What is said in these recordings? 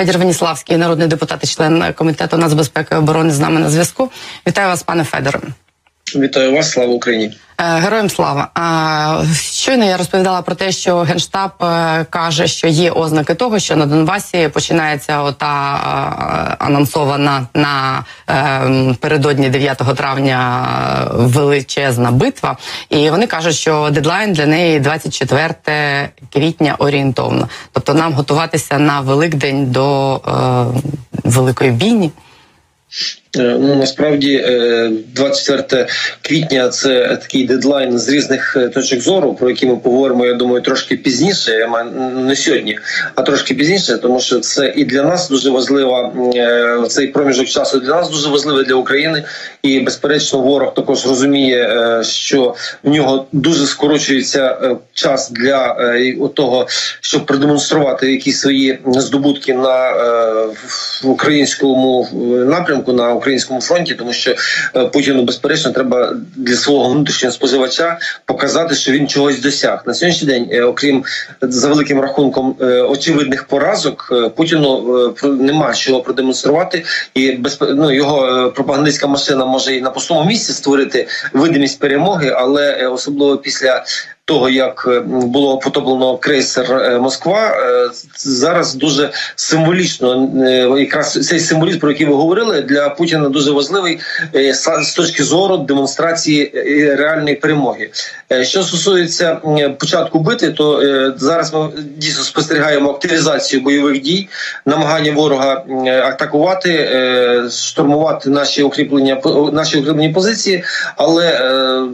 Федір Веніславський, народний депутат і член комітету нацбезпеки і оборони з нами на зв'язку. Вітаю вас, пане Федоре. Вітаю вас, слава Україні. Е, героям слава. Щойно я розповідала про те, що генштаб е, каже, що є ознаки того, що на Донбасі починається ота е, анонсована на передодні 9 травня величезна битва, і вони кажуть, що дедлайн для неї 24 квітня орієнтовно. Тобто нам готуватися на Великдень до великої бійні. Е, ну насправді 24 е, квітня це такий дедлайн з різних е, точок зору, про які ми поговоримо. Я думаю, трошки пізніше. Я не сьогодні, а трошки пізніше, тому що це і для нас дуже важлива цей проміжок часу. Для нас дуже важливий для України, і безперечно, ворог також розуміє, що в нього дуже скорочується час для того, щоб продемонструвати якісь свої здобутки на українському напрямку на українському фронті, тому що е, Путіну безперечно треба для свого внутрішнього споживача показати, що він чогось досяг на сьогоднішній день. Е, окрім за великим рахунком е, очевидних поразок, Путіну нема чого продемонструвати, і ну, його пропагандистська машина може і на пустому місці створити видимість перемоги, але особливо після того, як е, було потоплено крейсер е, Москва, е, зараз дуже символічно якраз цей символізм, про який ви говорили, для Путіна дуже важливий з точки зору демонстрації реальної перемоги. Що стосується початку бити, то зараз ми дійсно спостерігаємо активізацію бойових дій, намагання ворога атакувати, штурмувати наші укріплення, наші укріплені позиції, але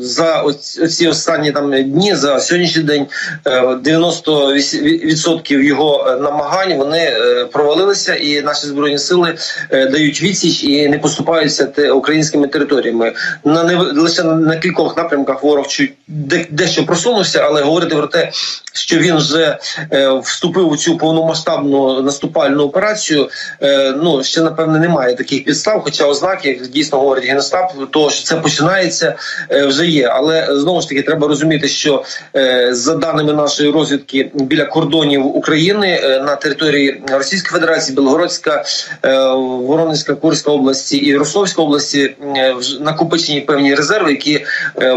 за оці останні там дні за сьогоднішній день 90% е, його е, намагань вони е, провалилися, і наші збройні сили дають відсіч і не поступаються українськими територіями. На не лише на кількох напрямках ворог чуть дещо просунувся, але говорити про те, що він вже вступив у цю повномасштабну наступальну операцію. Ну ще напевне немає таких підстав, хоча ознаки як дійсно говорить генштаб, того що це починається вже є. Але знову ж таки треба розуміти, що за даними нашої розвідки біля кордонів України е, на території Російської Федерації, Білгородська, е, Воронезька, Курська області і Ростовська області накопичені певні резерви, які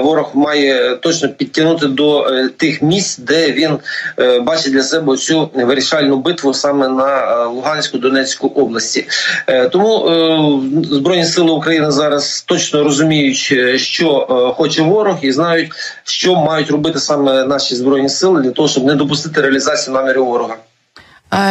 ворог має точно підтягнути до тих місць, де він бачить для себе цю вирішальну битву саме на Луганську Донецьку області. Тому збройні сили України зараз точно розуміють, що хоче ворог, і знають, що мають робити саме наші збройні сили для того, щоб не допустити реалізацію намірів ворога.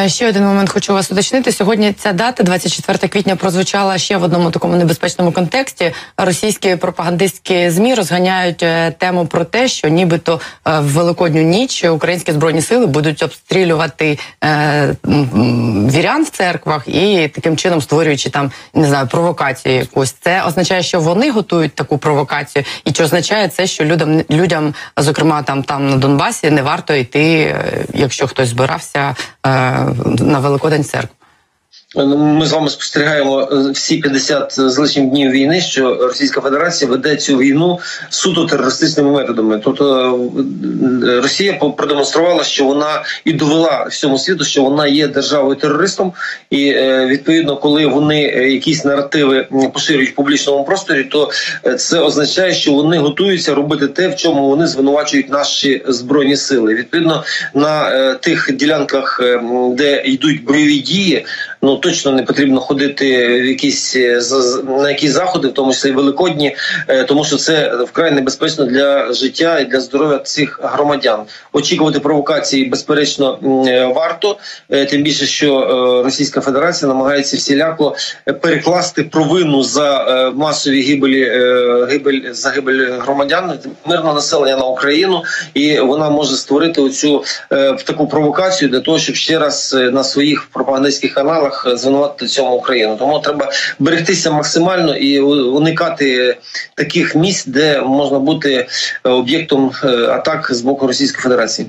Ще один момент хочу вас уточнити. Сьогодні ця дата, 24 квітня, прозвучала ще в одному такому небезпечному контексті. Російські пропагандистські змі розганяють е, тему про те, що нібито е, в великодню ніч українські збройні сили будуть обстрілювати е, вірян в церквах і таким чином створюючи там не знаю провокацію. Якусь це означає, що вони готують таку провокацію, і чи означає це, що людям людям, зокрема там там на Донбасі, не варто йти, якщо хтось збирався на Великодень церкву. Ми з вами спостерігаємо е, всі 50 з лишнім днів війни, що Російська Федерація веде цю війну суто терористичними методами. Тобто е, Росія продемонструвала, що вона і довела всьому світу, що вона є державою терористом, і е, відповідно, коли вони якісь наративи поширюють в публічному просторі, то це означає, що вони готуються робити те, в чому вони звинувачують наші збройні сили. Відповідно на тих ділянках, де йдуть бойові дії ну точно не потрібно ходити в якісь е, на якісь заходи, в тому числі великодні, е, тому що це вкрай небезпечно для життя і для здоров'я цих громадян. Очікувати провокації безперечно е, варто, тим більше, що Російська Федерація намагається всіляко перекласти провину за масові гибелі гибель загибель громадян мирного населення на Україну, і вона може створити оцю таку провокацію для того, щоб ще раз на своїх пропагандистських каналах справах звинуватити цьому Україну. Тому треба берегтися максимально і уникати таких місць, де можна бути об'єктом е, атак з боку Російської Федерації.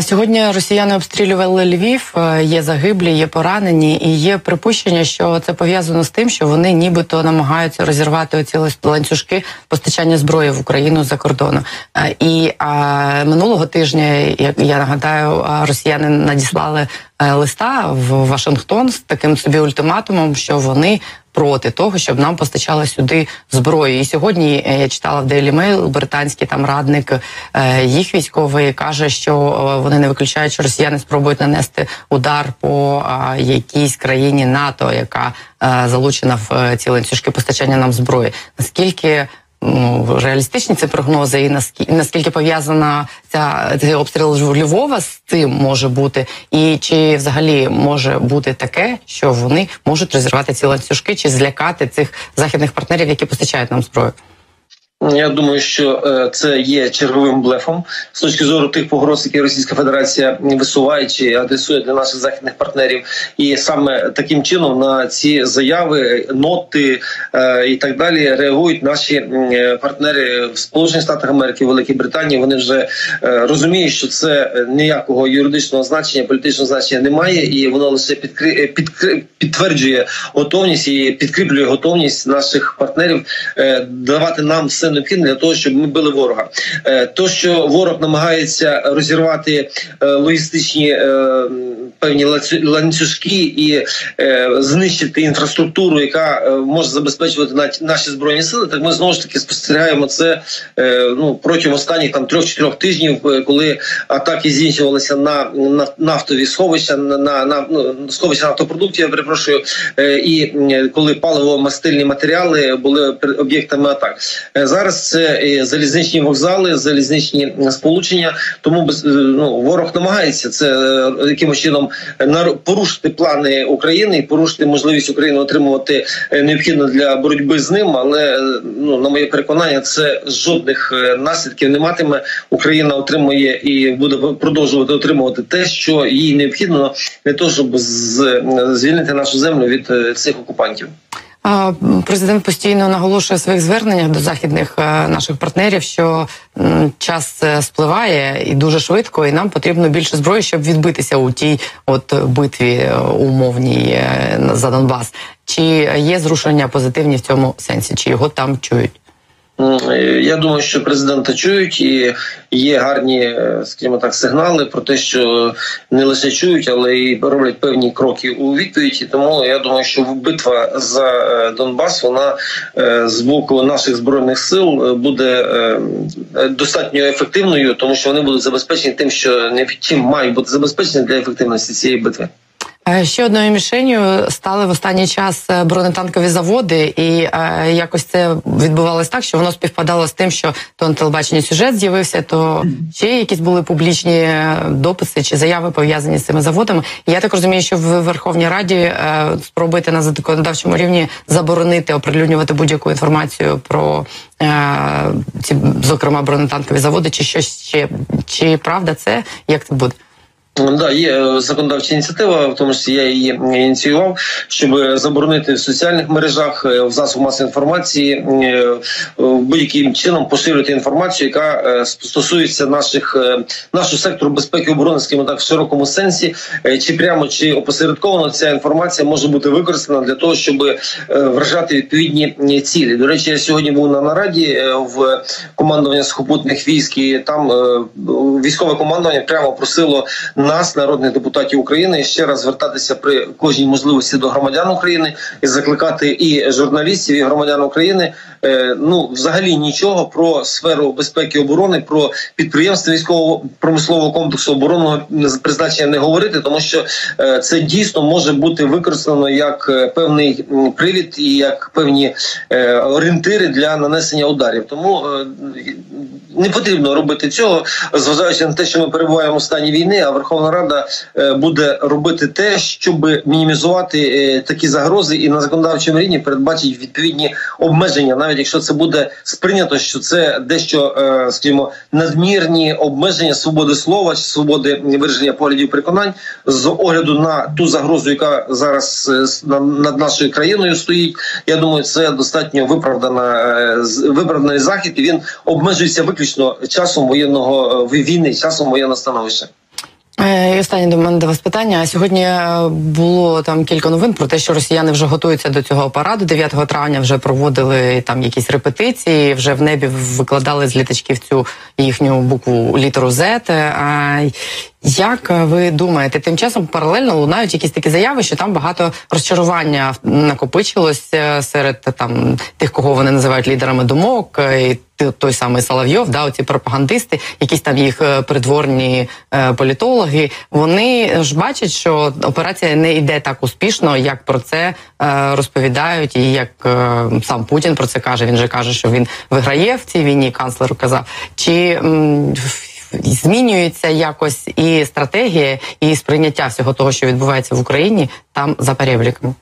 Сьогодні росіяни обстрілювали Львів. Е, є загиблі, є поранені, і є припущення, що це пов'язано з тим, що вони нібито намагаються розірвати оці ланцюжки постачання зброї в Україну за кордону. Е, і а, минулого тижня, як я нагадаю, росіяни надіслали е, листа в Вашингтон з таким собі ультиматумом, що вони проти того, щоб нам постачали сюди зброю. І сьогодні е, я читала в Daily Mail, британський там радник е, їх військовий каже, що е, вони не виключають, що росіяни спробують нанести удар по якійсь країні НАТО, яка залучена в ці ланцюжки постачання нам зброї. Наскільки ну, реалістичні ці прогнози, і наскільки наскільки пов'язана ця цей обстріл Львова з цим може бути, і чи взагалі може бути таке, що вони можуть розірвати ці ланцюжки чи злякати цих західних партнерів, які постачають нам зброю? Я думаю, що е, це є черговим блефом з точки зору тих погроз, які Російська Федерація висуває чи адресує для наших західних партнерів, і саме таким чином на ці заяви, ноти е, і так далі реагують наші партнери в Сполучених Штатах Америки, Великій Британії. Вони вже е, розуміють, що це ніякого юридичного значення, політичного значення немає, і воно лише підкри... підкри... підтверджує готовність і підкріплює готовність наших партнерів давати нам все необхідне для того, щоб ми били ворога. Е, то, що ворог намагається розірвати е, логістичні е, певні ланцюжки і знищити інфраструктуру, яка може забезпечувати наші збройні сили, так ми знову ж таки спостерігаємо це ну протягом останніх там трьох-чотирьох тижнів, коли атаки здійснювалися на нафтові сховища, на на ну, сховища нафтопродуктів, я перепрошую, і коли паливо-мастильні матеріали були об'єктами атак. Зараз це залізничні вокзали, залізничні сполучення. Тому е, ну, ворог намагається це е, якимось чином порушити плани України і порушити можливість України отримувати е, необхідне для боротьби з ним. Але ну на моє переконання, це жодних наслідків не матиме. Україна отримує і буде продовжувати отримувати те, що їй необхідно для того, щоб звільнити нашу землю від цих окупантів. Президент постійно наголошує в своїх зверненнях до західних е, наших партнерів, що час е, спливає і дуже швидко, і нам потрібно більше зброї, щоб відбитися у тій от битві е, умовній за Донбас. Чи є зрушення позитивні в цьому сенсі? Чи його там чують? Я думаю, що президента чують і є гарні, е, скажімо так, сигнали про те, що не лише чують, але й роблять певні кроки у відповіді. Тому я думаю, що битва за е, Донбас вона е, з боку наших збройних сил буде достатньо ефективною, тому що вони будуть забезпечені тим, що не чим мають бути забезпечені для ефективності цієї битви. Е, ще одною мішенью стали в останній час е, бронетанкові заводи, і е, якось це відбувалось так, що воно співпадало з тим, що то на телебаченні сюжет з'явився, то ще якісь були публічні дописи чи заяви пов'язані з цими заводами. Я так розумію, що в Верховній Раді е, спробуєте на законодавчому рівні заборонити оприлюднювати будь-яку інформацію про е, ці, зокрема, бронетанкові заводи, чи щось ще чи правда це як це буде? Да, є е, законодавча ініціатива, в тому числі я її ініціював, щоб заборонити в соціальних мережах е, в засобах масової інформації е, будь-яким чином поширювати інформацію, яка стосується наших нашого сектору безпеки і оборони, скажімо так, в широкому сенсі, чи прямо чи опосередковано ця інформація може бути використана для того, щоб вражати відповідні цілі. До речі, я сьогодні був на нараді в командування сухопутних військ. і Там військове командування прямо просило нас, народних депутатів України, ще раз звертатися при кожній можливості до громадян України і закликати і журналістів, і громадян України. Е, ну, взагалі нічого про сферу безпеки і оборони, про підприємства військового промислового комплексу оборонного призначення не говорити, тому що е, це дійсно може бути використано як е, певний привід і як певні орієнтири для нанесення ударів. Тому не потрібно робити цього, зважаючи на те, що ми перебуваємо в стані війни. А Верховна Рада буде робити те, щоб мінімізувати такі загрози, і на законодавчому рівні передбачить відповідні обмеження, навіть якщо це буде сприйнято, що це дещо, е, скажімо, надмірні обмеження свободи слова свободи вираження поглядів переконань з огляду на ту загрозу, яка зараз над нашою країною стоїть. Я думаю, це достатньо виправдана виправданий захід. і Він обмежується виключно часом воєнного війни, часом воєнного становища. Е, І останнє до мене до вас питання. Сьогодні е, було там кілька новин про те, що росіяни вже готуються до цього параду. 9 травня вже проводили там якісь репетиції. Вже в небі викладали з літачків цю їхню букву літеру Z. А як ви думаєте, тим часом паралельно лунають якісь такі заяви, що там багато розчарування накопичилось е, серед там тих, кого вони називають лідерами думок, е, і той самий Соловйов, да, оці пропагандисти, якісь там їх е, придворні е, політологи. Вони ж бачать, що операція не йде так успішно, як про це е, розповідають, і як сам Путін про це каже. Він же каже, що він виграє в цій війні. Канцлер казав. Чи змінюється якось і стратегія, і сприйняття всього того, що відбувається в Україні, там за перебліками?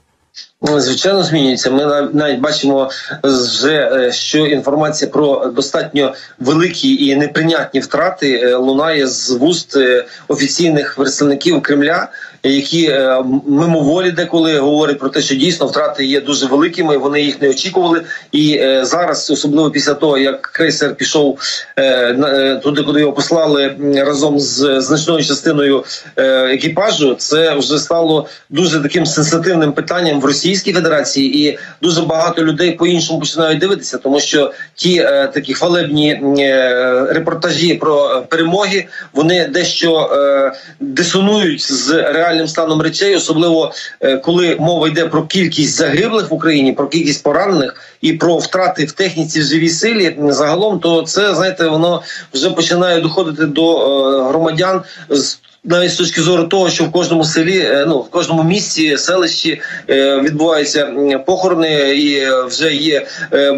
Ну, Звичайно, змінюється. Ми нав- навіть бачимо вже, е, що інформація про достатньо великі і неприйнятні втрати е, лунає з вуст е, офіційних представників Кремля, які е, мимоволі деколи говорять про те, що дійсно втрати є дуже великими. Вони їх не очікували. І е, зараз, особливо після того, як крейсер пішов е, туди, куди його послали разом з значною частиною екіпажу, це вже стало дуже таким сенситивним питанням в Російській Федерації, і дуже багато людей по іншому починають дивитися, тому що ті такі хвалебні репортажі про перемоги вони дещо дисонують з реальним станом речей, особливо е, коли мова йде про кількість загиблих в Україні, про кількість поранених і про втрати в техніці в живій силі. Загалом, то це знаєте, воно вже починає доходити до е, громадян з. Навіть з точки зору того, що в кожному селі, е, ну в кожному місті, селищі е, відбуваються похорони, і е, вже є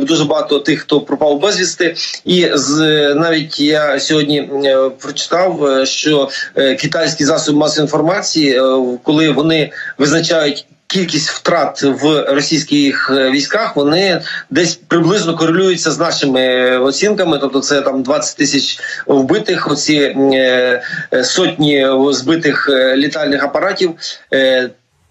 дуже багато тих, хто пропав безвісти. І з навіть я сьогодні прочитав, що китайські засоби масової інформації, коли вони визначають. Кількість втрат в російських е, військах вони десь приблизно корелюються з нашими е, оцінками. Тобто, це там 20 тисяч вбитих, оці е, сотні збитих літальних апаратів.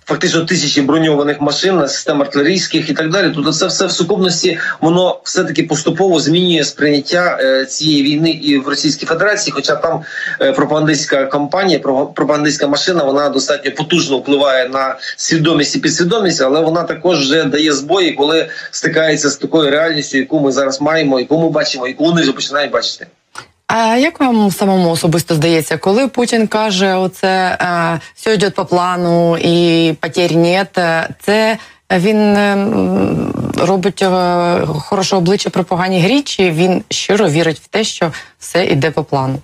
Фактично тисячі броньованих машин, систем артилерійських і так далі. Тобто це все в сукупності воно все таки поступово змінює сприйняття е, цієї війни і в Російській Федерації. Хоча там е, пропагандистська кампанія, про- пропагандистська машина, вона достатньо потужно впливає на свідомість і підсвідомість, але вона також вже дає збої, коли стикається з такою реальністю, яку ми зараз маємо, яку ми бачимо, яку вони вже починають бачити. А як вам самому особисто здається, коли Путін каже, оце е, все йде по плану і потерь нет, е, це він е, робить хороше обличчя при поганій грі, чи він щиро вірить в те, що все йде по плану?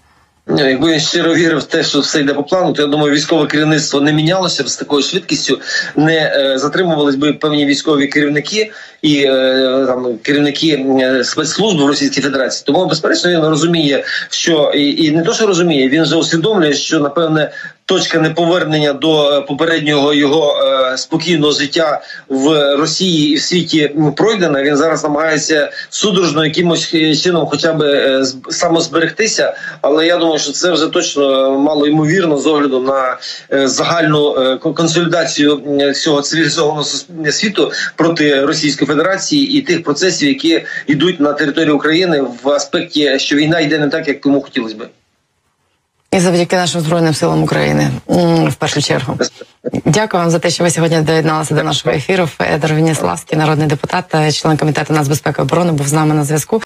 Ні, Якби він щиро вірив в те, що все йде по плану, то я думаю, військове керівництво не мінялося б з такою швидкістю, не е, затримувались би певні військові керівники і е, там керівники е, спецслужб в Російській Федерації. Тому безперечно він розуміє, що і, і не то, що розуміє, він вже усвідомлює, що напевне. Точка неповернення до е, попереднього його е, спокійного життя в Росії і в світі пройдена. Він зараз намагається судорожно якимось е, чином, хоча б е, самозберегтися. Але я думаю, що це вже точно мало ймовірно з огляду на е, загальну кон- консолідацію всього цивілізованого світу проти Російської Федерації і тих процесів, які йдуть на території України в аспекті, що війна йде не так, як йому хотілося би. І завдяки нашим збройним силам України в першу чергу. Дякую вам за те, що ви сьогодні доєдналися до нашого ефіру. Федор Веніславський, народний депутат, е, член комітету нацбезпеки оборони, був з нами на зв'язку.